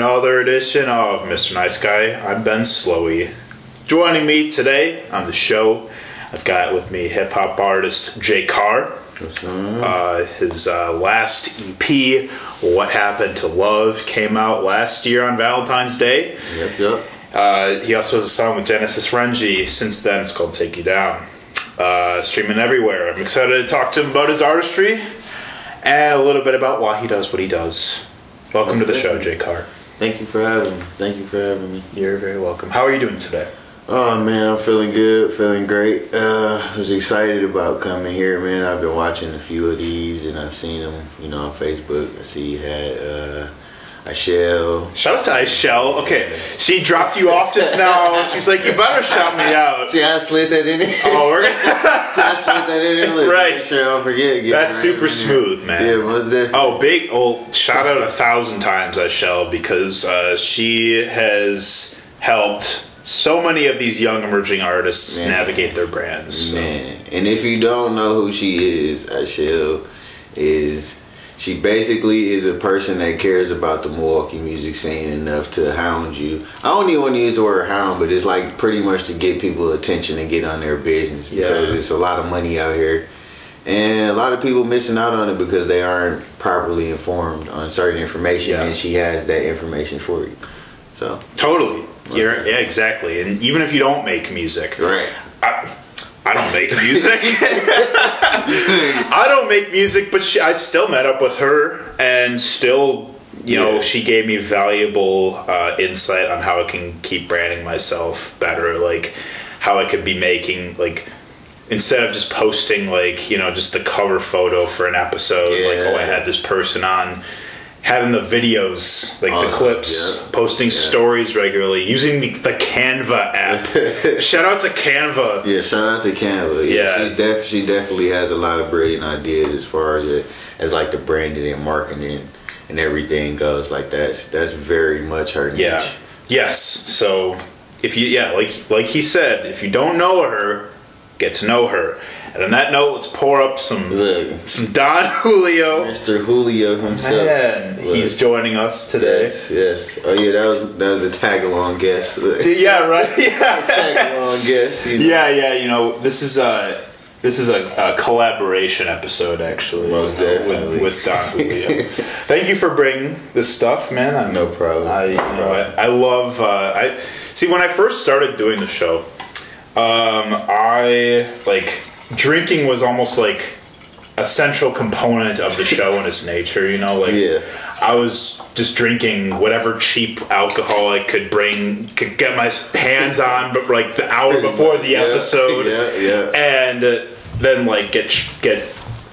another edition of Mr. Nice Guy. I'm Ben Slowey. Joining me today on the show, I've got with me hip hop artist Jay Carr. Uh, his uh, last EP, What Happened to Love, came out last year on Valentine's Day. Yep, yep. Uh, he also has a song with Genesis Renji. Since then, it's called Take You Down. Uh, streaming everywhere. I'm excited to talk to him about his artistry and a little bit about why he does what he does. Welcome to the show, Jay Carr. Thank you for having me. Thank you for having me. You're very welcome. How are you doing today? Oh man, I'm feeling good, feeling great. Uh, I was excited about coming here, man. I've been watching a few of these, and I've seen them, you know, on Facebook. I see you had uh, a shell. Shout out to Ishel. Okay, she dropped you off just now. She's like, you better shout me out. See, I slid that in. Oh, we're gonna. See, I slid that in Right. I don't forget. Get That's super right there. smooth, man. Yeah, was that? Oh, big! Well, shout out a thousand times, Ishel, because uh, she has helped so many of these young emerging artists Man. navigate their brands. So- Man, and if you don't know who she is, I Ashell is she basically is a person that cares about the Milwaukee music scene enough to hound you. I don't even want to use the word hound, but it's like pretty much to get people attention and get on their business because Yeah. it's a lot of money out here. And a lot of people missing out on it because they aren't properly informed on certain information, Yeah. and she has that information for you. So, Totally. Yeah, exactly. And even if you don't make music, right. I, I don't make music. I don't make music, but she, I still met up with her and still, you know, Yeah. she gave me valuable uh, insight on how I can keep branding myself better, like how I could be making like instead of just posting like you know just the cover photo for an episode, like oh I had this person on. Having the videos, like the clips, yeah. posting stories regularly, using the, the Canva app. Shout out to Canva. Yeah, shout out to Canva. Yeah, Yeah. she's def she definitely has a lot of brilliant ideas as far as it, as like the branding and marketing and everything goes. Like that's that's very much her niche. Yeah. Yes. So if you yeah, like like he said, if you don't know her, get to know her. And on that note, let's pour up some Look, some Don Julio. Mr. Julio himself. Man, he's joining us today. Yes, yes. Oh yeah, that was that was a tag along guest. Yeah, right. Yeah. tag along guest. You know. Yeah, yeah, you know, this is a this is a, a collaboration episode actually Most you know, definitely. with, with Don Julio. Thank you for bringing this stuff, man. I'm, No problem. I, you No know, I, I love. Uh, I see when I first started doing the show. Um, I like drinking was almost like a central component of the show in its nature. You know, like Yeah. I was just drinking whatever cheap alcohol I could bring, could get my hands on, but like the hour before the Yeah, episode, yeah, yeah. and uh, then like get get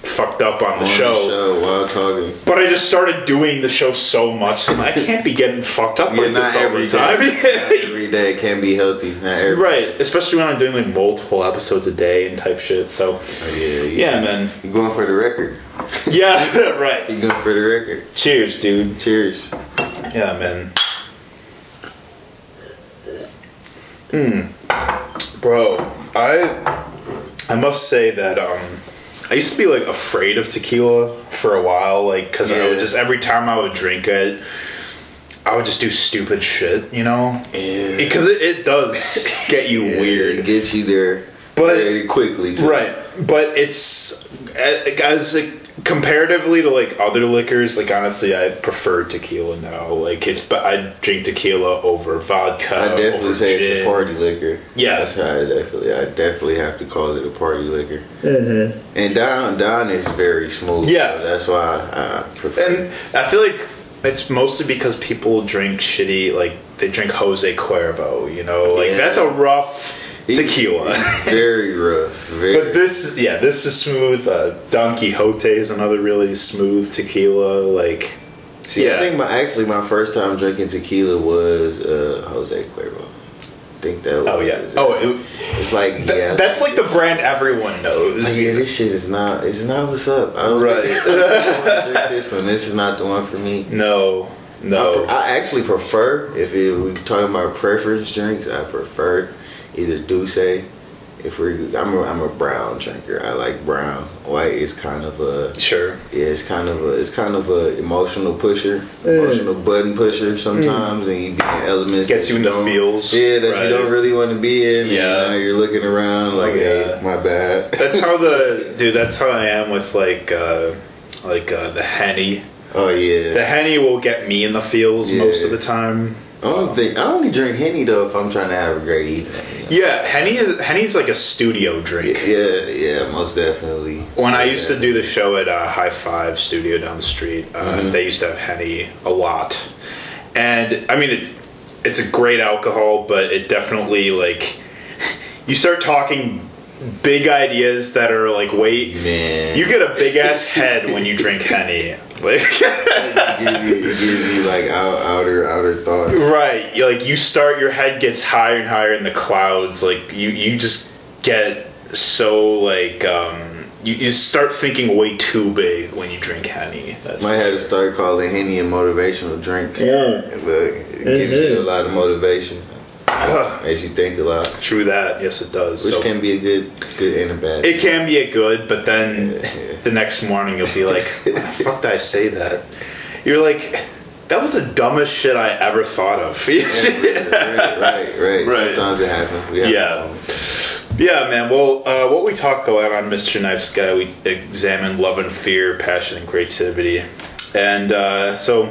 fucked up on the On show. the show. But I just started doing the show so much, and I can't be getting fucked up Yeah, like this all every the time. day. Every day can be healthy. Right, especially when I'm doing like multiple episodes a day and type shit. So, Oh, yeah, yeah, man. You going for the record? Yeah, right. You going for the record? Cheers, dude. Cheers. Yeah, man. Hmm. Bro, I I must say that um I used to be like afraid of tequila for a while, like because I would just every time I would drink it, I would just do stupid shit, you know? Yeah. Because it, it does get you Yeah, weird. It gets you there But- very quickly. Too. Right, but it's as a, comparatively to like other liquors. Like honestly, I prefer tequila now. Like it's, but I drink tequila over vodka. I definitely over say it's a party liquor. Yeah. that's how I definitely. I definitely have to call it a party liquor. And Don Don is very smooth. Mm-hmm. Yeah. so that's why I prefer. And I feel like it's mostly because people drink shitty. Like they drink Jose Cuervo. You know, like Yeah. that's a rough tequila. very rough. Very. But this, yeah, this is smooth. Uh, Don Quixote is another really smooth tequila. Like, See, yeah. I think my actually my first time drinking tequila was uh, Jose Cuervo. I think that. Was, oh yeah, oh, it, it's like th- yeah. that's like the brand everyone knows. Like, yeah, this shit is not. It's not what's up. I don't Right. think- I don't drink this one. This is not the one for me. No, I, no. pre- I actually prefer if it, we talking about preference drinks. I prefer either D'ussé if we're I'm a, I'm a brown drinker. I like brown. White is kind of a Sure. yeah, it's kind of a it's kind of a emotional pusher, emotional button pusher sometimes, and you get in elements Gets you in the don't- feels, Yeah, that right. you don't really want to be in. Yeah. and now you're looking around like, Oh, yeah. hey, my bad. That's how the dude. That's how I am with like uh, like uh, the henny. oh yeah. The henny will get me in the feels Yeah. most of the time. I don't think I only drink henny though if I'm trying to have a great evening. you know? Yeah, henny. Is, henny's like a studio drink. Yeah, yeah, most definitely. When I used to do the show at uh, High Five Studio down the street, uh, Mm-hmm. they used to have henny a lot, and I mean it, it's a great alcohol, but it definitely like you start talking big ideas that are like wait, Man. you get a big ass head when you drink henny. Like, it give you, it give you like out, outer outer thoughts. right, like you start, your head gets higher and higher in the clouds. Like you, you just get so like um, you, you start thinking way too big when you drink henny. That's Might have to start calling henny a motivational drink. Yeah. but it gives you a lot of motivation. Makes you think a lot, true that. Yes, it does. which So- can be a good good and a bad. it can be a good, but then Yeah. the next morning you'll be like, "Why fuck did I say that?" You're like, "That was the dumbest shit I ever thought of." Yeah, right, right, right, Right. Sometimes it happens. We have Yeah. problems. Yeah, man. Well, uh, what we talk about on Mr. Nice Guy, we examine love and fear, passion and creativity, and uh, so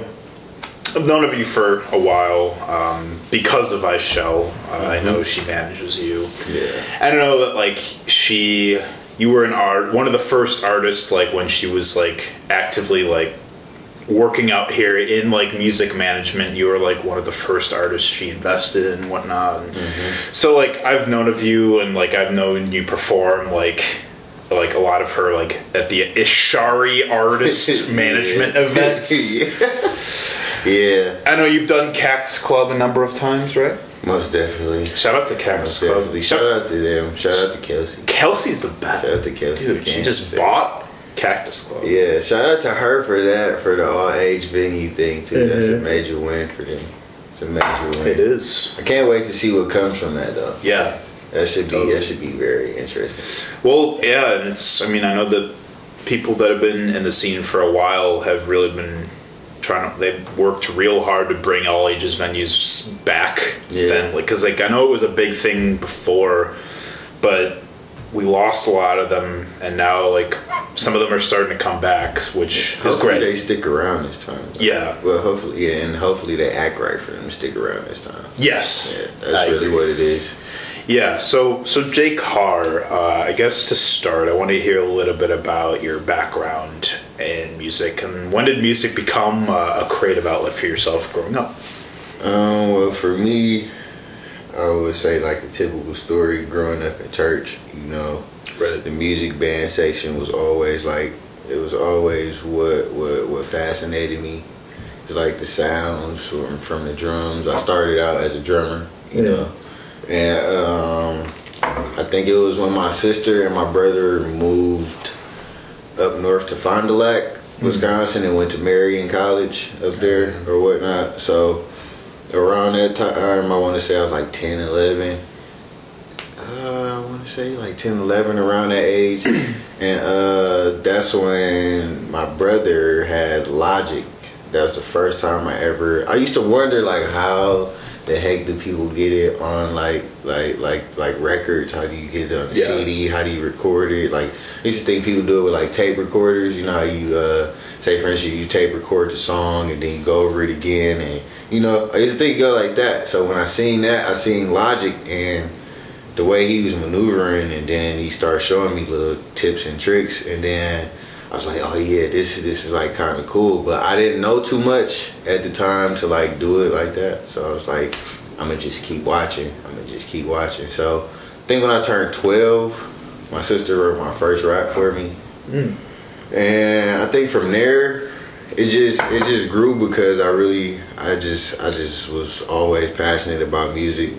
I've known of you for a while um, because of Ice Shell. Uh, I know she manages you. Yeah. I don't know that like she, you were an art, one of the first artists like when she was like actively like working out here in like music management. You were like one of the first artists she invested in and whatnot. And So like I've known of you and like I've known you perform like like a lot of her like at the Ishari artist management events. yeah, I know you've done Cactus Club a number of times, right? most definitely. Shout out to Cactus Most Club. definitely. Shout out to them. Shout out to Kelsey. Kelsey's the best. Shout out to Kelsey. Dude, she just say. bought Cactus Club. Yeah, shout out to her for that for the all age venue thing too. That's a Mhm. major win for them. It's a major win. It is. I can't wait to see what comes from that though. Yeah. That should be Totally. that should be very interesting. Well, yeah, and it's. I mean, I know that people that have been in the scene for a while have really been trying to. They've worked real hard to bring all ages venues back. Yeah. Then, like, because like I know it was a big thing before, but we lost a lot of them, and now like some of them are starting to come back, which is great. they stick around this time. though. Yeah. Well, hopefully, yeah, and hopefully they act right for them to stick around this time. yes. Yeah, that's I really agree. what it is. Yeah, so so Jay Carr, uh, I guess to start, I want to hear a little bit about your background in music and when did music become uh, a creative outlet for yourself growing up? Um, well, for me, I would say like a typical story growing up in church. You know, Right. the music band section was always like it was always what what what fascinated me. It was like the sounds from from the drums. I started out as a drummer, you Yeah. know, and um, I think it was when my sister and my brother moved up north to Fond du Lac, Wisconsin, and went to Marian College up there or whatnot. So around that time, I want to say I was like 10, 11. Uh, I want to say like 10, 11, around that age. and uh, that's when my brother had Logic. That was the first time I ever. I used to wonder like how the heck do people get it on like like like like records? How do you get it on the Yeah. CD? How do you record it? Like I used to think people do it with like tape recorders. You know how you uh, say for instance you tape record the song and then you go over it again and you know I used to think go like that. So when I seen that, I seen Logic and the way he was maneuvering and then he started showing me little tips and tricks and then I was like, oh yeah, this this is like kind of cool, but I didn't know too much at the time to like do it like that. So I was like, I'm gonna just keep watching. I'm gonna just keep watching. So I think when I turned 12, my sister wrote my first rap for me, mm. and I think from there it just it just grew because I really I just I just was always passionate about music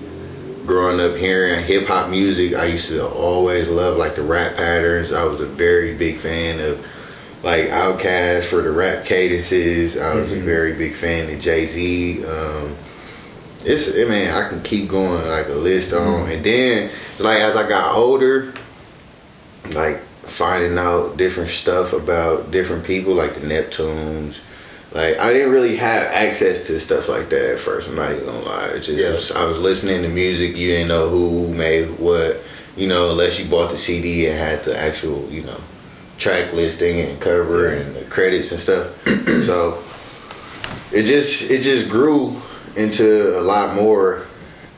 growing up hearing hip hop music, I used to always love like the rap patterns. I was a very big fan of like Outkast for the rap cadences. I was a very big fan of Jay Z. Um, it's I mean I can keep going like a list on, and then like as I got older, like finding out different stuff about different people, like the Neptunes. Like I didn't really have access to stuff like that at first. I'm not even gonna lie. Just Yeah. was, I was listening to music. You didn't know who made what. You know, unless you bought the CD and had the actual, you know, track listing and cover and the credits and stuff. so it just it just grew into a lot more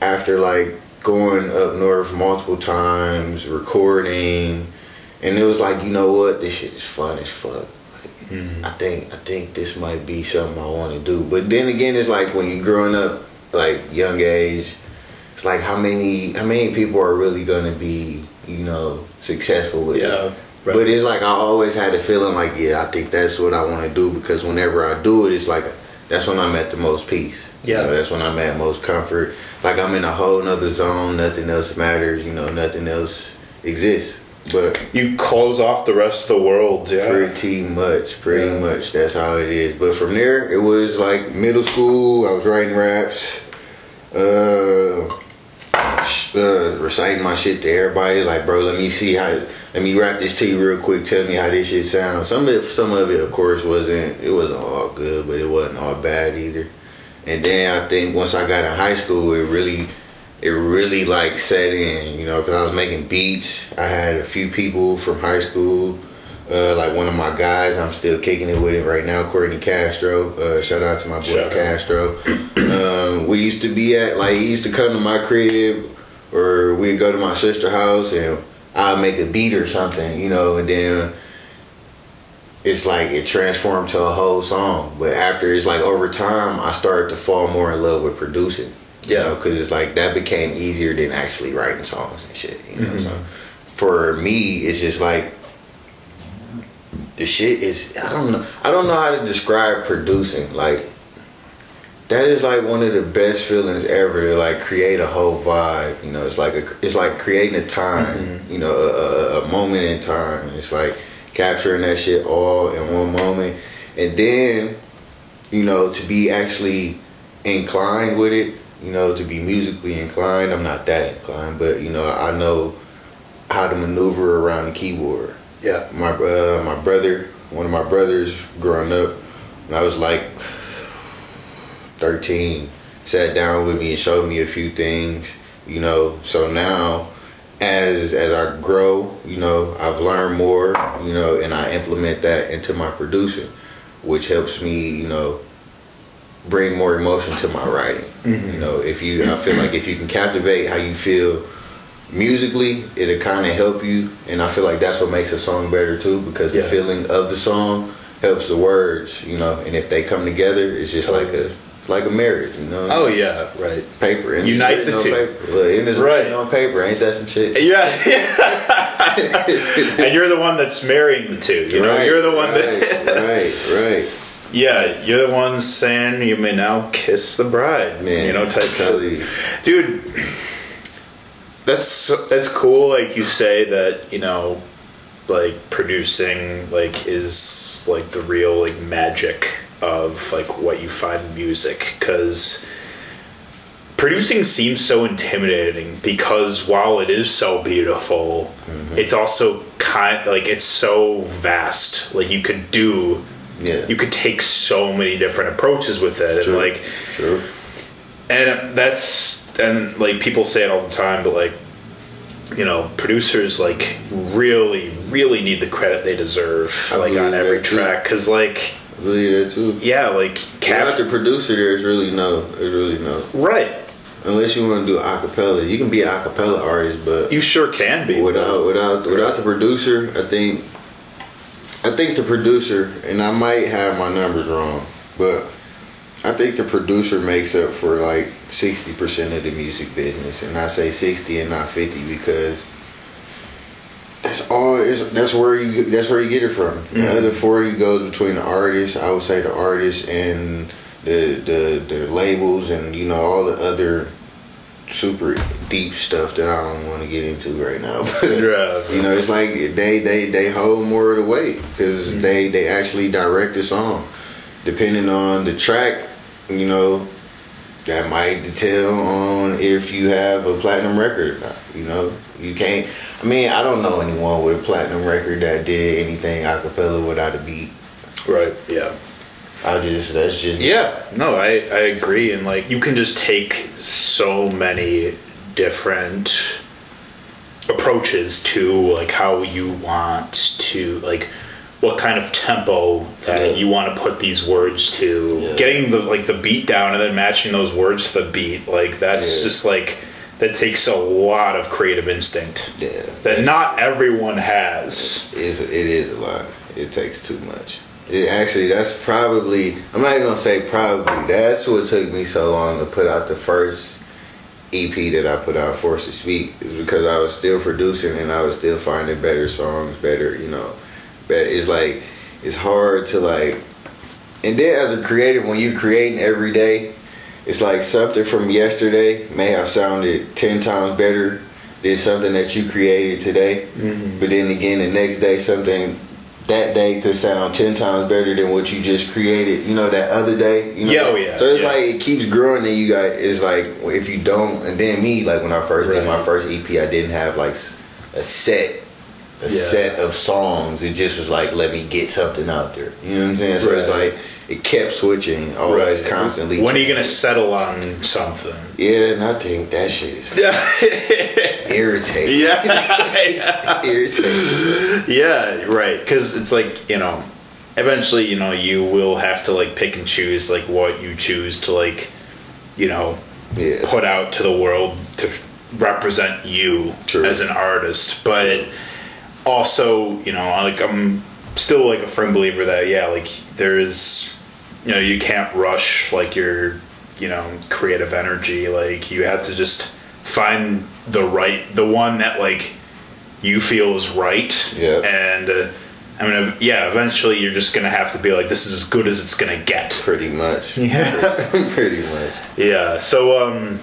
after like going up north multiple times, recording, and it was like, you know what, this shit is fun as fuck. Like, mm-hmm. I think I think this might be something I want to do. But then again, it's like when you're growing up, like young age, it's like how many how many people are really gonna be, you know, successful with it. Right. But it's like I always had a feeling like, yeah, I think that's what I want to do because whenever I do it, it's like that's when I'm at the most peace. You Yeah. know, that's when I'm at most comfort. Like I'm in a whole nother zone. Nothing else matters. You know, nothing else exists. But You close off the rest of the world. Yeah. pretty much, pretty Yeah. much, that's how it is. But from there, it was like middle school. I was writing raps. Uh, uh, reciting my shit to everybody. Like, bro, let me see how. Let me rap this to you real quick. Tell me how this shit sounds. Some of it, some of it, of course, wasn't. It wasn't all good, but it wasn't all bad either. And then I think once I got in high school, it really, it really like set in. You know, because I was making beats. I had a few people from high school. Uh, like one of my guys, I'm still kicking it with it right now, Courtney Castro. Uh, shout out to my boy Shout. Castro. um, we used to be at like he used to come to my crib, or we'd go to my sister's house and I'd make a beat or something, you know, and then it's like it transformed to a whole song. But after it's like over time, I started to fall more in love with producing. You Yeah. know, because it's like that became easier than actually writing songs and shit. You know, so mm-hmm. for me, it's just like the shit is I don't know I don't know how to describe producing like that is like one of the best feelings ever to like create a whole vibe you know it's like a, it's like creating a time you know a, a, a moment in time and it's like capturing that shit all in one moment and then you know to be actually inclined with it you know to be musically inclined i'm not that inclined but you know i know how to maneuver around the keyboard Yeah. my uh, my brother, one of my brothers, growing up, when I was like thirteen, sat down with me and showed me a few things. You know, so now as as I grow, you know, I've learned more. You know, and I implement that into my producing, which helps me. You know. Bring more emotion to my writing. Mm-hmm. You know, if you, I feel like if you can captivate how you feel musically it'll kind of help you and i feel like that's what makes a song better too because the feeling of the song helps the words you know and if they come together it's just like a like a marriage you know Oh yeah. Right. paper and Unite the two. paper. Look, and it's Right. on paper ain't that some shit Yeah. and you're the one that's marrying the two. You know, Right, you're the one right, that. right right Yeah, you're the one saying you may now kiss the bride. man you know, type shit. dude that's that's cool like you say that you know like producing like is like the real like magic of like what you find in music because producing seems so intimidating because while it is so beautiful mm-hmm. it's also kind like it's so vast. Like you could do yeah. you could take so many different approaches with it True. and like true. and that's and like people say it all the time but like you know producers like really really need the credit they deserve I like on every track because like Believe that too. Yeah like without the producer there's really no there's really no. Right. Unless you want to do acapella you can be an acapella artist but you sure can be. without without without the producer, I think I think the producer, and I might have my numbers wrong, but I think the producer makes up for like sixty percent of the music business, and I say sixty and not fifty because that's all. That's where you that's where you get it from. The other forty goes between the artist. I would say the artist and the the the labels and you know all the other super deep stuff that I don't want to get into right now. Yeah. you know, it's like they they they hold more of the weight because mm-hmm. they they actually direct the song, depending on the track. You know, that might detail on if you have a platinum record or not. You know, you can't. I mean, I don't know anyone with a platinum record that did anything a cappella without a beat. Right. Yeah. I just that's just Yeah. No, I I agree, and like you can just take so many different approaches to like how you want to like what kind of tempo that Yeah. you want to put these words to Yeah. getting the like the beat down and then matching those words to the beat like that's Yeah. just like that takes a lot of creative instinct yeah. that not everyone has It's, it is a lot. It takes too much. It actually, that's probably. I'm not even gonna say probably. That's what took me so long to put out the first EP that I put out, Force to Speak, is because I was still producing and I was still finding better songs, better, you know. But it's like it's hard to like. And then as a creative, when you're creating every day, it's like something from yesterday may have sounded ten times better than something that you created today. Mm-hmm. But then again, the next day, something that day could sound ten times better than what you just created. You know, that other day. You know? Yeah, oh, yeah, So it's yeah. like it keeps growing, and you got it's like if you don't, and then me, like when I first did my first EP, I didn't have like a set. A Yeah. set of songs. It just was like, let me get something out there. You know what I'm saying? So it's like it kept switching, always Right. constantly. when are you gonna settle on something Yeah, and I think that shit is yeah irritating. yeah irritating. Yeah, right. Because it's like you know, eventually you know you will have to like pick and choose like what you choose to like, you know, Yeah. put out to the world to represent you True. as an artist. But also, you know, like I'm still like a firm believer that yeah, like there is, you know, you can't rush like your, you know, creative energy. Like you have to just find the right, the one that like you feel is right. Yeah. And uh, I mean, yeah, eventually you're just gonna have to be like, this is as good as it's gonna get. Pretty much. Yeah. Pretty much. Yeah. So um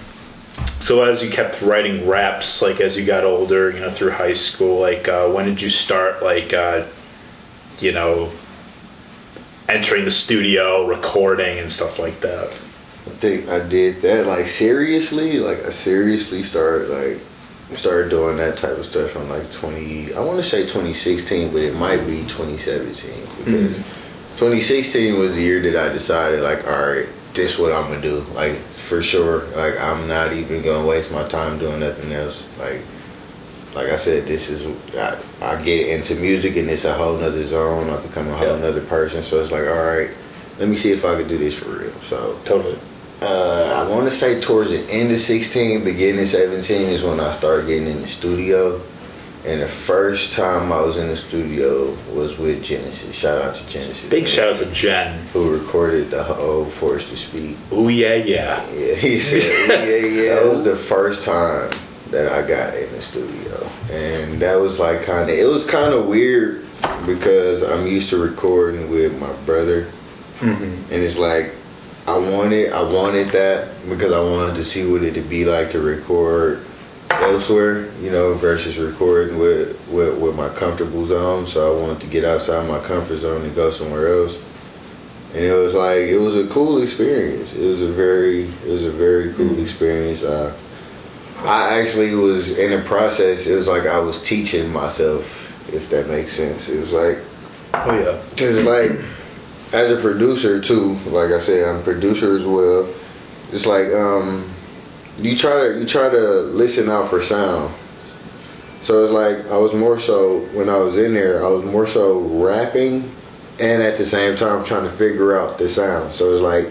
so as you kept writing raps like as you got older, you know, through high school, like uh when did you start like uh you know entering the studio, recording and stuff like that? I think I did that like seriously. Like I seriously started like started doing that type of stuff from like twenty. I want to say twenty sixteen, but it might be twenty seventeen because twenty sixteen was the year that I decided like, all right, this what I'm gonna do. Like for sure. Like I'm not even gonna waste my time doing nothing else. Like. Like I said, this is I, I get into music and it's a whole nother zone. I become a whole Yeah. nother person. So it's like, all right, let me see if I can do this for real. So Totally. uh, I want to say towards the end of 16, beginning of 17 is when I started getting in the studio. And the first time I was in the studio was with Genesis. Shout out to Genesis. Big shout out to Jen. Who recorded the whole Force to Speak. Oh yeah, yeah. Yeah, he said, yeah, yeah. That was the first time that I got in the studio. And that was like kind of, it was kind of weird because I'm used to recording with my brother. Mm-hmm. And it's like, I wanted, I wanted that because I wanted to see what it'd be like to record elsewhere, you know, versus recording with, with, with my comfortable zone. So I wanted to get outside my comfort zone and go somewhere else. And it was like it was a cool experience. It was a very it was a very cool experience. Uh, I actually was in the process. It was like I was teaching myself, if that makes sense. It was like Oh yeah. because like as a producer too, like I said, I'm a producer as well. It's like um, you try to you try to listen out for sound. So it's like I was more so when I was in there, I was more so rapping, and at the same time trying to figure out the sound. So it's like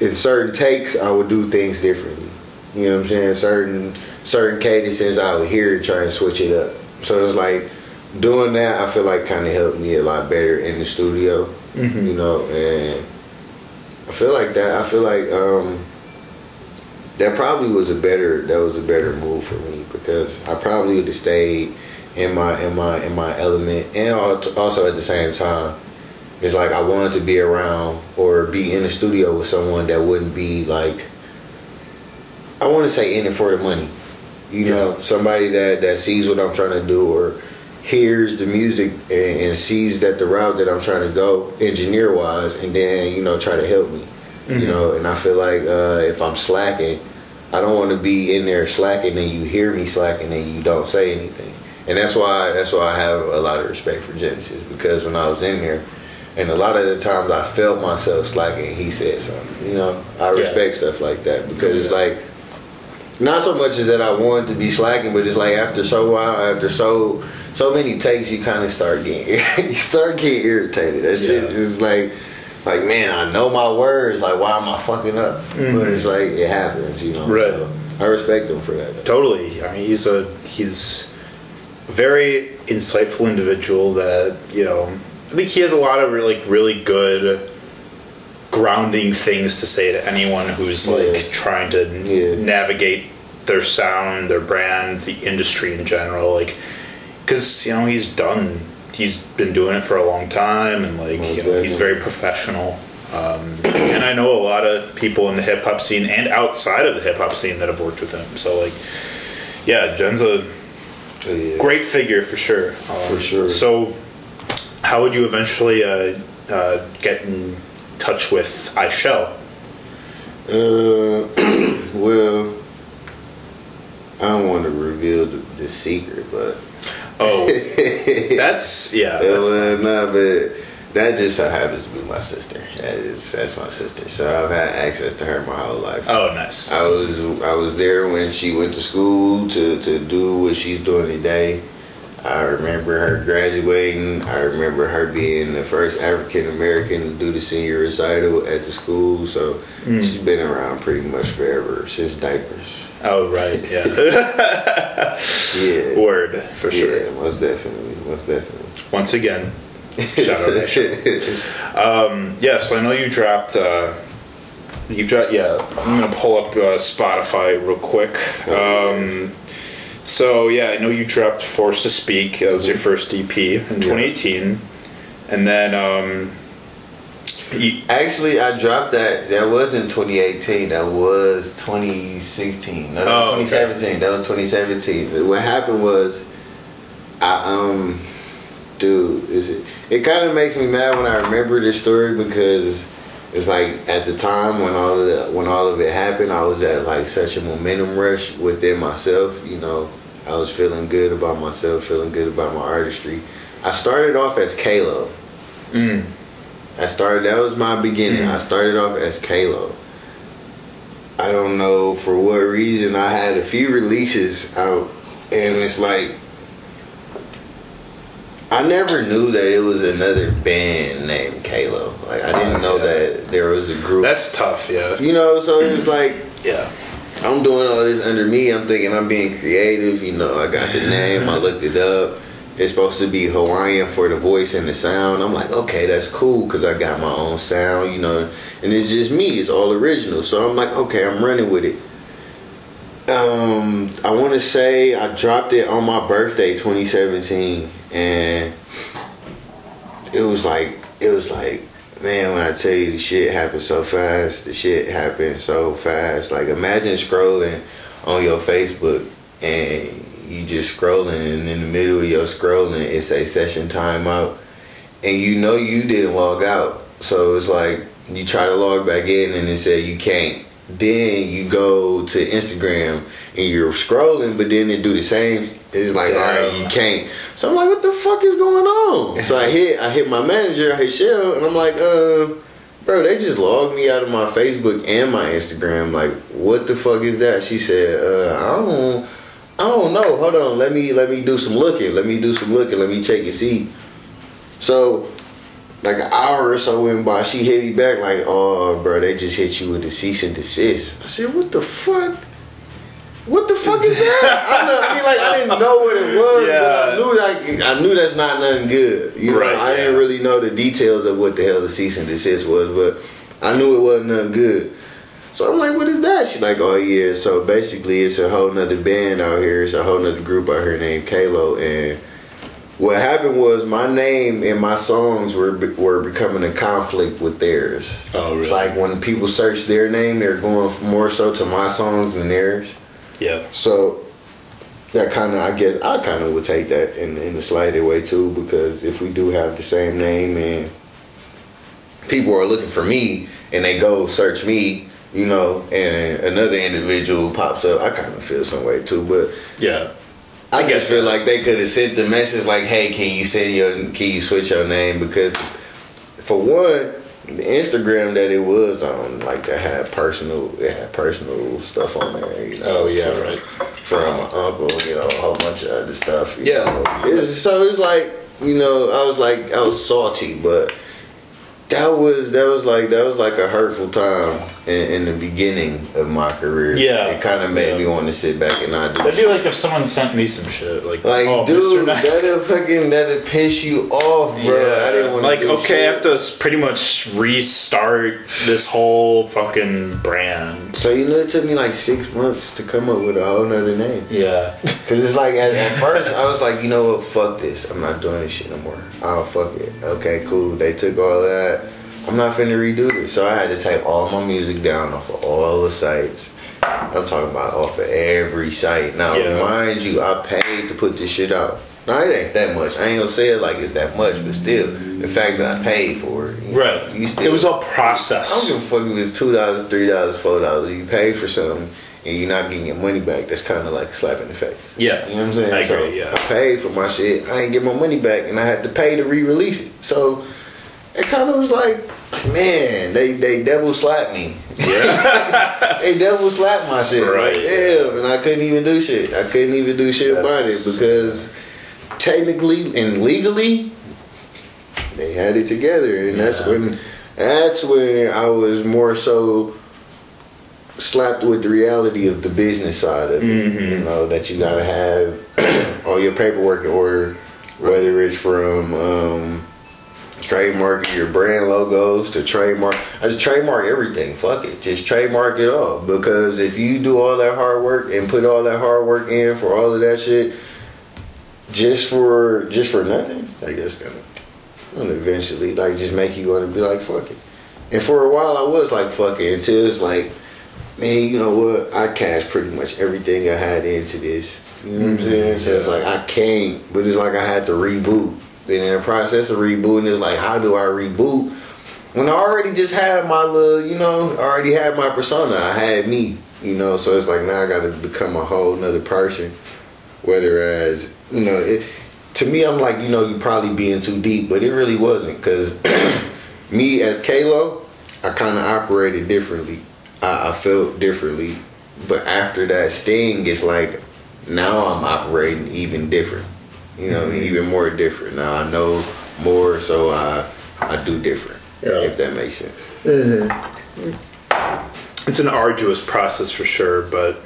in certain takes, I would do things differently. You know what I'm saying? Certain certain cadences, I would hear and try and switch it up. So it's like doing that. I feel like kind of helped me a lot better in the studio. You know, and I feel like that. I feel like um, that probably was a better that was a better move for me because I probably would have stayed in my in my in my element. And also at the same time it's like I wanted to be around or be in the studio with someone that wouldn't be like I want to say in it for the money. You know somebody that that sees what I'm trying to do or hears the music and, and sees that the route that I'm trying to go engineer wise and then you know try to help me. You know, and I feel like uh, if I'm slacking, I don't want to be in there slacking and you hear me slacking and you don't say anything. And that's why that's why I have a lot of respect for Genesis because when I was in there, and a lot of the times I felt myself slacking, he said something. You know, I Yeah. respect stuff like that because it's like not so much as that I wanted to be slacking, but it's like after so while, after so so many takes, you kind of start getting you start getting irritated. That shit Yeah. is like like man, I know my words. Like why am I fucking up? Mm-hmm. But it's like it happens, you know. Right. So I respect him for that. Totally. I mean, he's a he's a very insightful individual that you know. I think he has a lot of really, like really good grounding things to say to anyone who's like Yeah. trying to Yeah. navigate their sound, their brand, the industry in general. Like, because you know he's done. He's been doing it for a long time, and like you know, he's very professional. Um, and I know a lot of people in the hip hop scene and outside of the hip hop scene that have worked with him. So like, yeah, Jen's a Yeah. great figure for sure. Um, For sure. So, how would you eventually uh, uh, get in touch with I Shell? Uh, well, I don't want to reveal the, the secret, but Oh, that's yeah. That's, no, but that just so happens to be my sister. That is that's my sister. So I've had access to her my whole life. oh, nice. I was I was there when she went to school to, to do what she's doing today. I remember her graduating. I remember her being the first African American to do the senior recital at the school. So Mm. she's been around pretty much forever since diapers. Oh, right. Yeah. Yeah, Word for sure. yeah, most definitely, most definitely. Once again, shout out Shell. Um, yeah, so I know you dropped. Uh, you dropped. Yeah, I'm gonna pull up uh, Spotify real quick. Um, so yeah, I know you dropped "Forced to Speak." That was your first EP in 2018, and then um, you, Actually, I dropped that. That was in 2018. That was 2016. No, that Oh, was 2017. That was 2017. What happened was, I um, dude, is it? It kind of makes me mad when I remember this story because it's like at the time when all of the, when all of it happened, I was at like such a momentum rush within myself. You know, I was feeling good about myself, feeling good about my artistry. I started off as Kalo. mm, I started. That was my beginning. I started off as Kalo. I don't know for what reason. I had a few releases out, and it's like I never knew that it was another band named Kalo. Like I didn't know that there was a group. that's tough. Yeah. you know. So it's like Yeah. I'm doing all this under me. I'm thinking I'm being creative. You know, I got the name. I looked it up. It's supposed to be Hawaiian for the voice and the sound. I'm like, okay, that's cool because I got my own sound. You know, and it's just me. It's all original. So I'm like, okay, I'm running with it. Um, I want to say I dropped it on my birthday, 2017, and it was like, it was like, man, when I tell you the shit happened so fast, the shit happened so fast. Like imagine scrolling on your Facebook and you just scrolling, and in the middle of your scrolling, it say session timeout, and you know you didn't log out. So it's like you try to log back in, and it said you can't. Then you go to Instagram and you're scrolling, but then it do the same. It's like, all right, you can't. So I'm like, what the fuck is going on? So I hit, I hit my manager, I hit Shell, and I'm like, uh, bro, they just logged me out of my Facebook and my Instagram. Like, what the fuck is that? She said, uh, I don't, I don't know. Hold on, let me, let me do some looking. Let me do some looking. Let me check and see. So, like an hour or so went by, she hit me back like, "Oh, bro, they just hit you with a cease and desist." I said, "What the fuck? What the fuck is that?" I, know, I mean, like I didn't know what it was, but I knew like I knew that's not nothing good. You know, Right, I didn't really know the details of what the hell the cease and desist was, but I knew it wasn't nothing good. So I'm like, what is that? She's like, oh yeah. So basically, it's a whole nother band out here. It's a whole nother group out here named Kalo. And what happened was my name and my songs were were becoming a conflict with theirs. Oh, It's really? like when people search their name, they're going more so to my songs than theirs. Yeah. So that kind of, I guess, I kind of would take that in in a slighted way too, because if we do have the same name and people are looking for me and they go search me, you know, and another individual pops up, I kind of feel some way too. But Yeah. I just feel like they could have sent the message like, "Hey, can you send your can you switch your name?" Because for one, the Instagram that it was on, like that had personal, it had personal stuff on there. You know, Oh, yeah, from, right. From my uncle, you know, a whole bunch of other stuff. Yeah. know. It's, so it's like you know, I was like, I was salty, but that was that was like that was like a hurtful time in, in the beginning of my career. Yeah. it kind of made Yeah. me want to sit back and not do. That'd be like if someone sent me some shit. Like, Like, oh, dude, Nice. that'll fucking that'll piss you off, bro. I didn't want to like okay, shit. I have to pretty much restart this whole fucking brand. So you know, it took me like six months to come up with a whole nother name. Yeah, Cause it's like at, at first I was like, you know what, fuck this. I'm not doing this shit no more. Oh fuck it. Okay, cool. They took all that. I'm not finna redo this. So I had to type all my music down off of all the sites. I'm talking about off of every site. Now, Yeah. mind you, I paid to put this shit out. Now it ain't that much. I ain't gonna say it like it's that much, but still, the fact that I paid for it, you- right. You still, it was a I don't process. give a fuck if it's two dollars, three dollars, four dollars. You pay for something and you're not getting your money back. That's kind of like a slap in the face. Yeah, You know what I'm saying? I so agree. Yeah, I paid for my shit. I ain't get my money back, and I had to pay to re-release it. So it kind of was like, man, they they double slapped me. yeah, They double slapped my shit. Right. Like, damn, and I couldn't even do shit. I couldn't even do shit about it because technically and legally they had it together, and that's when that's when I was more so slapped with the reality of the business side of it. Mhm. You know that you gotta have all your paperwork in order, whether it's from um, trademarking your brand logos to trademark. I just trademark everything. Fuck it, just trademark it all. Because if you do all that hard work and put all that hard work in for all of that shit, just for just for nothing, I guess gonna, gonna eventually like just make you want to be like fuck it. And for a while, I was like fuck it until it's like, man, you know what? I cashed pretty much everything I had into this. You know what I'm mm-hmm. saying? So it's like I can't, but it's like I had to reboot. Then in the process of rebooting, it's like, how do I reboot? When I already just had my little, you know, I already had my persona. I had me, you know. So it's like now I got to become a whole nother person. Whether as you know, it to me, I'm like, you know, you probably being too deep, but it really wasn't because me as Kalo, I kind of operated differently. I, I felt differently, but after that sting, it's like now I'm operating even different. You know, Mm-hmm. even more different. Now I know more, so I I do different. Yeah. If that makes sense. it's an arduous process for sure, but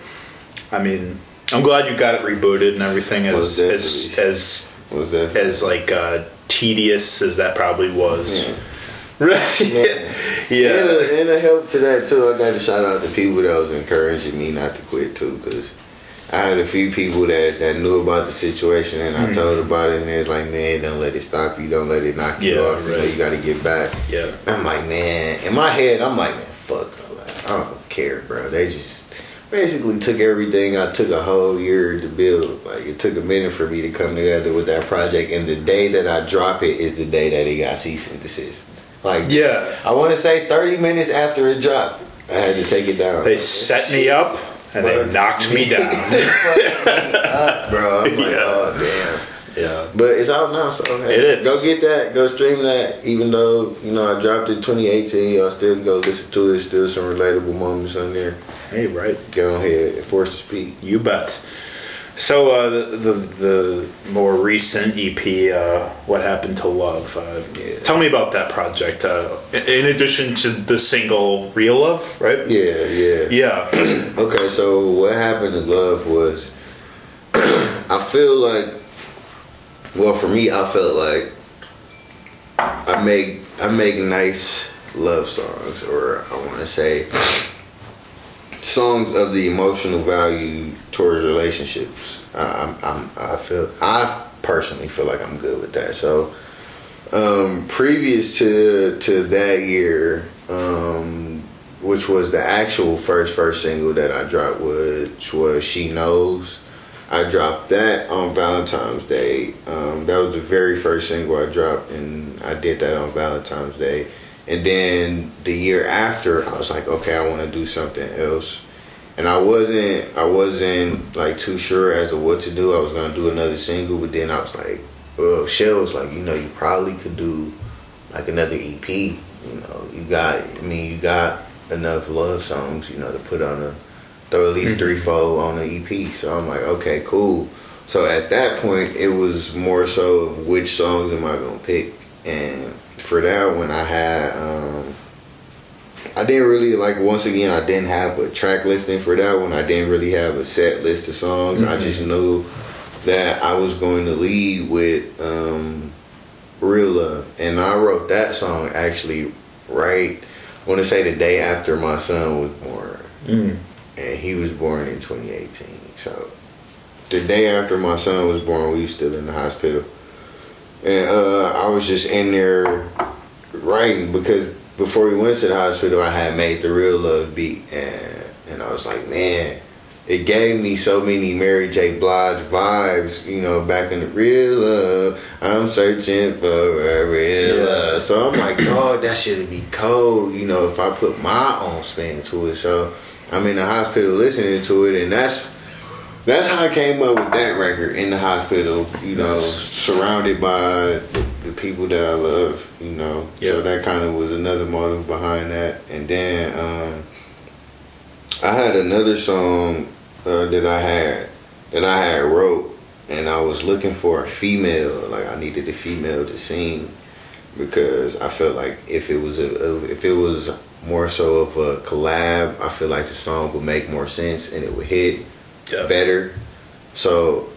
I mean, I'm glad you got it rebooted and everything. As as as Was that? as like uh, tedious as that probably was. Yeah. Right? Yeah. yeah. And, a, and a help to that too. I got to shout out the people that was encouraging me not to quit too, because I had a few people that, that knew about the situation, and Hmm. I told about it, and they was like, "Man, don't let it stop you. Don't let it knock you Yeah, off. You, know, you got to get back." Yeah. I'm like, man, in my head, I'm like, man, fuck. I don't care, bro. They just basically took everything I took a whole year to build. Like it took a minute for me to come together with that project, and the day that I drop it is the day that it got cease and desist. Like, Yeah. I want to say 30 minutes after it dropped, I had to take it down. They set me up and they knocked me down. Me up, bro. I'm like, Yeah. oh damn. yeah. But it's out now, so hey, It is. Go get that. Go stream that. Even though you know I dropped it 2018, y'all still go listen to it. Still some relatable moments on there. Hey, right. Go ahead and force to speak. You bet. So uh, the, the the more recent EP, uh, "What Happened to Love." Uh, Yeah. Tell me about that project. Uh, in addition to the single "Real Love," right? Yeah, yeah. Yeah. Okay, so what happened to love was I feel like well for me I felt like I make I make nice love songs or I wanna say songs of the emotional value towards relationships. I, I'm, I feel I personally feel like I'm good with that. So um previous to to that year um which was the actual first first single that I dropped, which was "She Knows." I dropped that on Valentine's Day. Um, that was the very first single I dropped, and I did that on Valentine's Day. And then the year after, I was like, okay, I want to do something else. And I wasn't, I wasn't like too sure as to what to do. I was gonna do another single, but then I was like, well, Shell was like, you know, you probably could do like another EP. You know, you got, I mean, you got enough love songs, you know, to put on a, throw at least mm-hmm. three, four on an EP. So I'm like, okay, cool. So at that point, it was more so of which songs am I gonna pick, and for that one, I had, um, I didn't really like. Once again, I didn't have a track listing for that one. I didn't really have a set list of songs. I just knew that I was going to lead with um, "Real Love," and I wrote that song actually right. I want to say the day after my son was born, Mm. and he was born in 2018. So the day after my son was born, we were still in the hospital, and uh, I was just in there writing because before we went to the hospital, I had made the real love beat, and and I was like, man, it gave me so many Mary J. Blige vibes, you know, back in the real love. I'm searching for a real love. So I'm like, dog, that should be cold, you know, if I put my own spin to it. So I'm in the hospital listening to it, and that's that's how I came up with that record in the hospital. You know, Nice. surrounded by the, the people that I love. You know, so that kind of was another motive behind that. And then um, I had another song uh, that I had that I had wrote, and I was looking for a female. Like I needed a female to sing because I felt like if it was a if it was more so of a collab, I feel like the song would make more sense and it would hit Yeah. better. So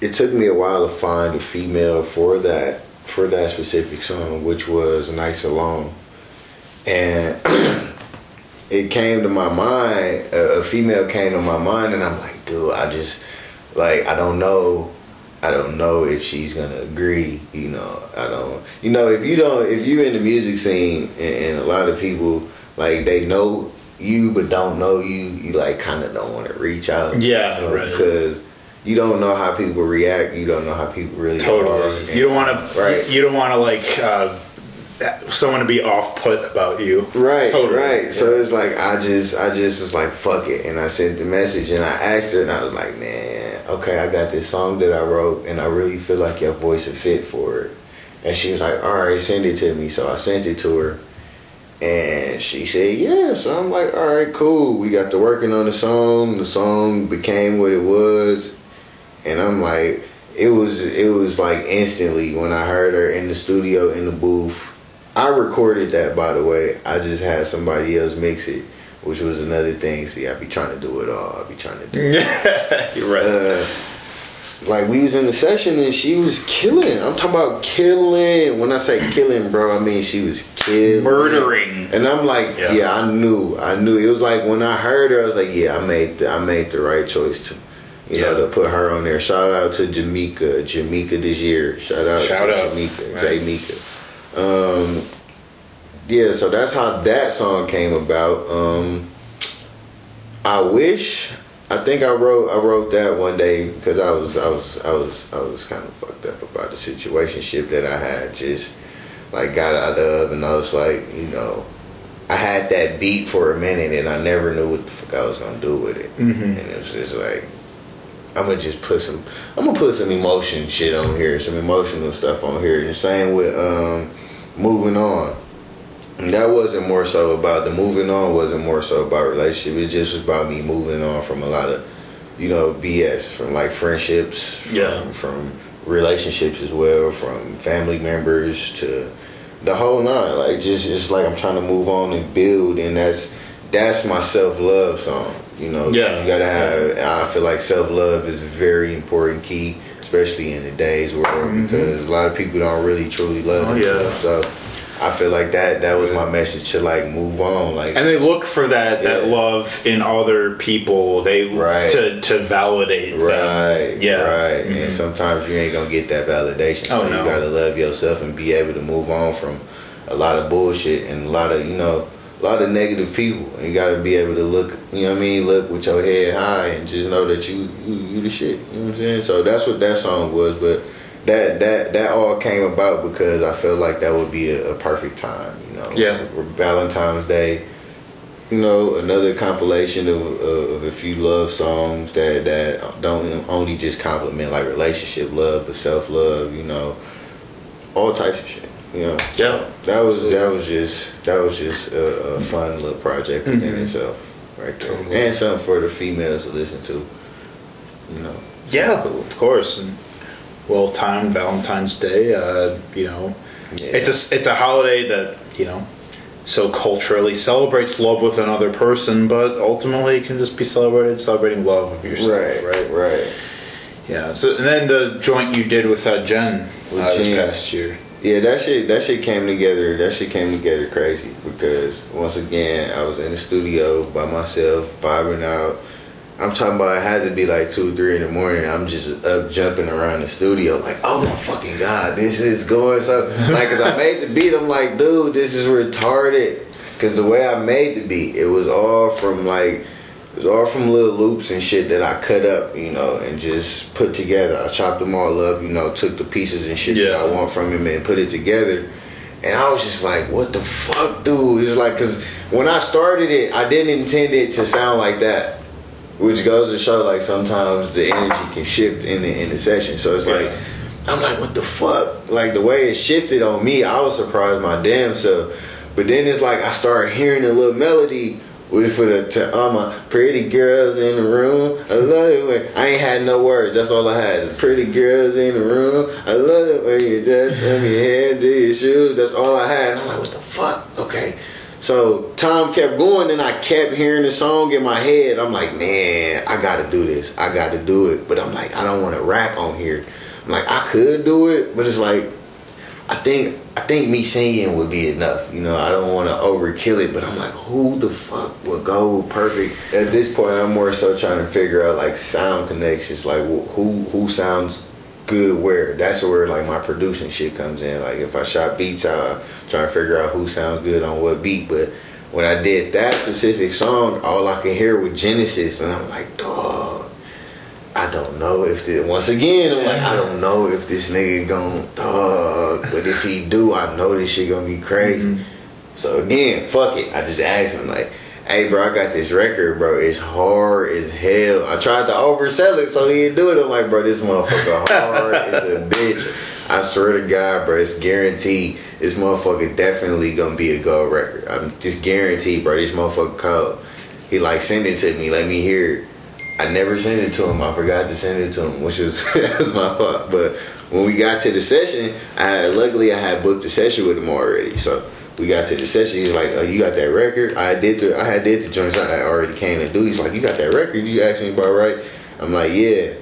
it took me a while to find a female for that for that specific song, which was Nights Alone. And it came to my mind, a, female came to my mind and I'm like, dude, I just like I don't know I don't know if she's gonna agree, you know. I don't you know, if you don't if you're in the music scene and, and a lot of people like they know you but don't know you, you like kinda don't wanna reach out. Yeah, you know, right. Because you don't know how people react, you don't know how people really are. Totally. and- You don't want to. Right. You don't want to like uh, someone to be off put about you. Right, Totally. right. So it's like I just, I just was like, fuck it, and I sent the message, and I asked her, and I was like, man, okay, I got this song that I wrote, and I really feel like your voice would fit for it. And she was like, all right, send it to me. So I sent it to her, and she said, yeah. So I'm like, all right, cool. We got to working on the song. The song became what it was, and I'm like, it was, it was like instantly when I heard her in the studio in the booth. I recorded that, by the way. I just had somebody else mix it, which was another thing. See, I be trying to do it all. I be trying to do. It. You're right. Uh, like we was in the session and she was killing. I'm talking about killing. When I say killing, bro, I mean she was killing, Murdering. And I'm like, Yeah. yeah. I knew, I knew. It was like when I heard her, I was like, yeah, I made, the, I made the right choice to, you know, to put her on there. Shout out to Jamaica, Jamaica this year. Shout out Shout to out. Jamaica, Right. Jamaica. Um, yeah, so that's how that song came about. Um, I wish. I think I wrote I wrote that one day because I was I was I was I was kind of fucked up about the situationship that I had just like got out of, and I was like, you know, I had that beat for a minute, and I never knew what the fuck I was gonna do with it, Mhm. and it was just like. I'm gonna just put some. I'm gonna put some emotion shit on here, some emotional stuff on here. And same with um, moving on. That wasn't more so about the moving on. Wasn't more so about relationship. It just was about me moving on from a lot of, you know, BS from like friendships, from, Yeah. from relationships as well, from family members to the whole nine. Like just it's like I'm trying to move on and build, and that's that's my self love song. You know, Yeah. you gotta have. I feel like self love is a very important key, especially in today's world, because a lot of people don't really truly love Mm-hmm. Oh, yeah. themselves. So I feel like that that was my message to like move on. Like and they look for that that love in other people. They Right. to to validate. them. Right. Yeah. Right. Mhm. And sometimes you ain't gonna get that validation. So Oh, no. you gotta love yourself and be able to move on from a lot of bullshit and a lot of you know a lot of negative people. And you gotta be able to look. You know what I mean? Look with your head high and just know that you you, you the shit. You know what I'm saying? So that's what that song was. But that that that all came about because I felt like that would be a, a perfect time. You know, Yeah. Valentine's Day. You know, another compilation of, of, of a few love songs that that don't only just compliment like relationship love, but self love. You know, all types of shit. You know, Yeah. that was that was just that was just a, a fun little project within Mhm. itself, right there, Totally. and something for the females to listen to. You know, Yeah, of course. And well timed Valentine's Day. Uh, you know, Yeah. it's a it's a holiday that you know so culturally celebrates love with another person, but ultimately it can just be celebrated celebrating love of yourself. right, right, right. Yeah. So and then the joint you did with uh, Jen With uh, this Jen. past year. Yeah, that shit that shit came together. That shit came together crazy because once again I was in the studio by myself, vibing out. I'm talking about it had to be like two, three in the morning. I'm just up jumping around the studio like, oh my fucking god, this is going so. Like, cause I made the beat, I'm like, dude, this is retarded. Cause the way I made the beat, it was all from like, it was all from little loops and shit that I cut up, you know, and just put together. I chopped them all up, you know, took the pieces and shit that Yeah. I want from him and put it together. And I was just like, what the fuck, dude? It's like, cause when I started it, I didn't intend it to sound like that. Which goes to show, like, sometimes the energy can shift in the, in the session. So it's like, I'm like, what the fuck? Like, the way it shifted on me, I was surprised my damn self. But then it's like, I started hearing a little melody with for the to all my pretty girls in the room. I love it when I ain't had no words. That's all I had. Pretty girls in the room. I love it when you dress from your head to your shoes. That's all I had. And I'm like, what the fuck? Okay. So time kept going, and I kept hearing the song in my head. I'm like, man, I gotta do this. I gotta do it. But I'm like, I don't want to rap on here. I'm like, I could do it, but it's like, I think I think me singing would be enough. You know, I don't want to overkill it, but I'm like, who the fuck would go perfect? At this point, I'm more so trying to figure out like sound connections, like who who sounds good where. That's where like my producing shit comes in. Like if I shot beats out, try to figure out who sounds good on what beat. But when I did that specific song, all I can hear was Genesis, and I'm like, dog. I don't know if this, once again I'm like I don't know if this nigga gon' dog, but if he do, I know this shit gonna be crazy. Mm-hmm. So again, fuck it. I just asked him like, "Hey, bro, I got this record, bro. It's hard as hell." I tried to oversell it so he didn't do it. I'm like, "Bro, this motherfucker hard as a bitch." I swear to God, bro, it's guaranteed. This motherfucker definitely gonna be a gold record. I'm just guaranteed, bro. This motherfucker cold. He like send it to me. Let me hear it. I never sent it to him. I forgot to send it to him, which was that was my fault. But when we got to the session, I luckily I had booked the session with him already. So we got to the session. He's like, "Oh, you got that record?" I did the I had did the joints I already came to do. He's like, "You got that record? You asked me about right?" I'm like, "Yeah."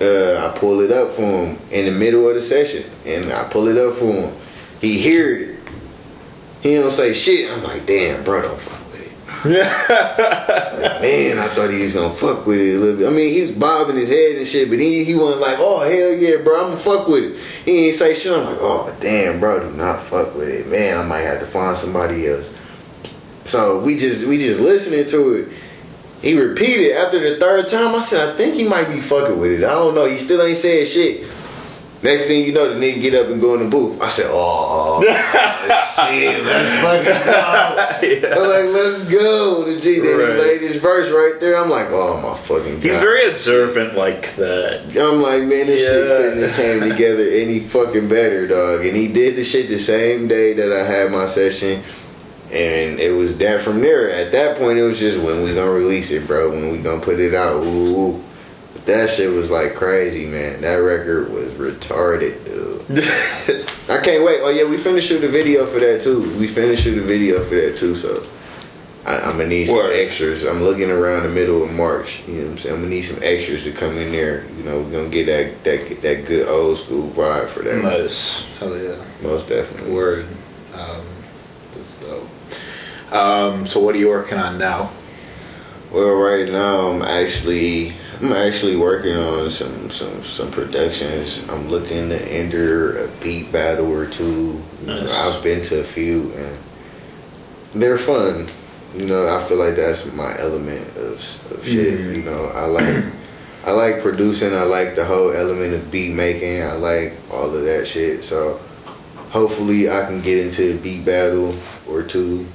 Uh, I pull it up for him in the middle of the session, and I pull it up for him. He hear it. He don't say shit. I'm like, "Damn, bro, don't it." Man, I thought he was gonna fuck with it a little bit. I mean, he was bobbing his head and shit, but he he wasn't like, oh hell yeah, bro, I'm gonna fuck with it. He ain't say shit. I'm like, oh damn, bro, do not fuck with it, man. I might have to find somebody else. So we just we just listening to it. He repeated after the third time. I said, I think he might be fucking with it. I don't know. He still ain't saying shit. Next thing you know, the nigga get up and go in the booth. I said, oh, oh shit, let's fucking go. I'm like, let's go. The G then Right. he laid his verse right there. I'm like, oh my fucking god. He's very observant like that. I'm like, man, this shit Yeah. have came together any fucking better, dog. And he did the shit the same day that I had my session. And it was that from there. At that point, it was just when we gonna release it, bro. When we gonna put it out. Ooh, that shit was like crazy, man. That record was retarded, dude. I can't wait. Oh yeah, we finished shoot a video for that too. We finished shoot a video for that too. So I, I'm gonna need some Word. extras. I'm looking around the middle of March. You know what I'm saying? I'm gonna need some extras to come in there. You know, we're gonna get that that that good old school vibe for that. nice. Hell yeah. Most definitely. Word. Um, that's dope. Um, so what are you working on now? Well, right now I'm actually I'm actually working on some some some productions. I'm looking to enter a beat battle or two. You know, I've been to a few and they're fun. You know, I feel like that's my element of of shit. Mhm. You know, I like I like producing. I like the whole element of beat making. I like all of that shit. So hopefully I can get into a beat battle or two.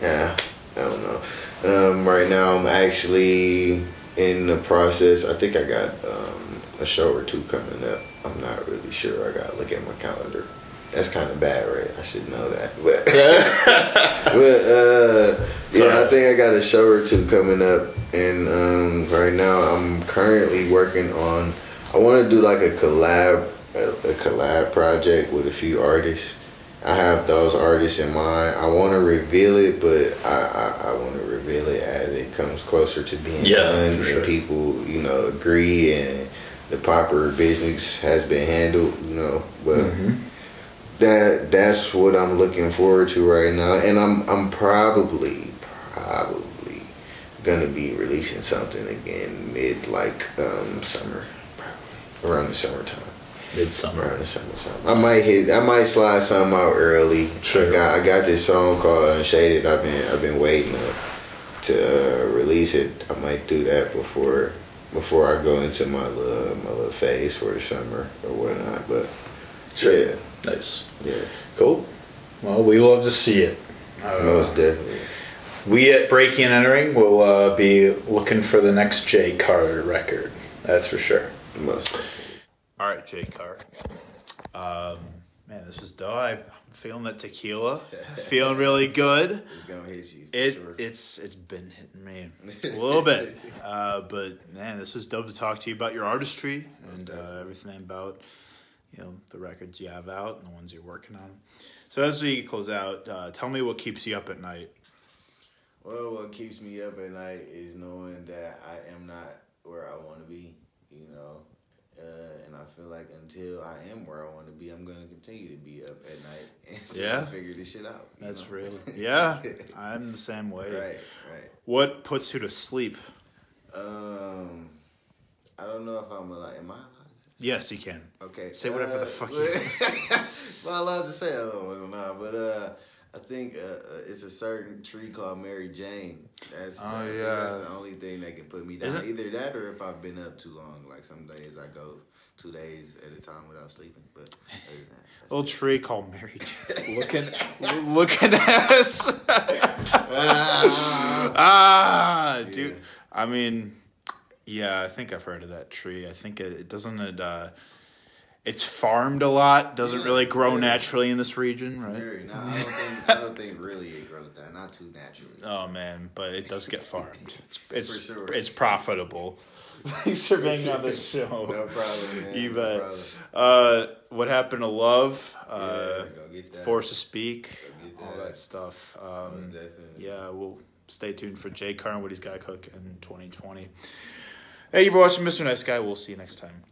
Yeah, I don't know. Um, right now I'm actually in the process. I think I got um, a show or two coming up. I'm not really sure. I gotta look at my calendar. That's kind of bad, right? I should know that. But, but uh, yeah, I think I got a show or two coming up, and um, right now I'm currently working on. I want to do like a collab, a, a collab project with a few artists. I have those artists in mind. I want to reveal it, but I, I, I want to reveal it as it comes closer to being Yeah, done, sure. and people, you know, agree, and the proper business has been handled. You know, but Mm-hmm. that that's what I'm looking forward to right now, and I'm I'm probably probably gonna be releasing something again mid like um summer, probably around the summertime. Midsummer. Around the summertime, I might hit. I might slide something out early. Sure. I got I got this song called Unshaded. I've been I've been waiting to, uh, release it. I might do that before before I go into my little my little phase for the summer or whatnot. But Sure. yeah, Nice. yeah, Cool. Well, we love to see it. Uh, most definitely. we at Breaking and Entering will uh, be looking for the next Jay Carter record. That's for sure. Most. All right, Jay Carr. Um, man, this was dope. I'm feeling that tequila. feeling really good. It's gonna hit you. It sure. it's it's been hitting me a little bit, uh, but man, this was dope to talk to you about your artistry and uh, everything about you know the records you have out and the ones you're working on. So as we close out, uh, tell me what keeps you up at night. Well, what keeps me up at night is knowing that I am not where I want to be, you know. Uh, and I feel like until I am where I want to be, I'm going to continue to be up at night until Yeah. I figure this shit out. That's know? real. Yeah, I'm the same way. right, right. What puts you to sleep? Um, I don't know if I'm allowed. Am I allowed? Yes, you can. Okay. Say whatever the fuck you you. well, allowed to say I don't know, but uh, I think uh, uh, it's a certain tree called Mary Jane. That's Oh, yeah. That's the only thing that can put me down. Either that or if I've been up too long. Like some days I go two days at a time without sleeping. But other than that, Little tree called Mary Jane. looking, looking at us. ah, dude. Yeah. I mean, yeah, I think I've heard of that tree. I think it, it doesn't. It, uh, it's farmed a lot. Doesn't Yeah, really grow yeah. naturally in this region, right? Very. No, I don't think. I don't think really it grows that. Not too naturally. Oh man, but it does get farmed. It's it's, For sure. it's profitable. Thanks for being on the show. No problem, man. You no bet. problem. Uh, what happened to love? Uh, Yeah, that. Force to speak, get all that. that stuff. Um, yeah, we'll stay tuned for Jay Carr and what he's got cooking in 2020. Thank you for watching, Mr. Nice Guy. We'll see you next time.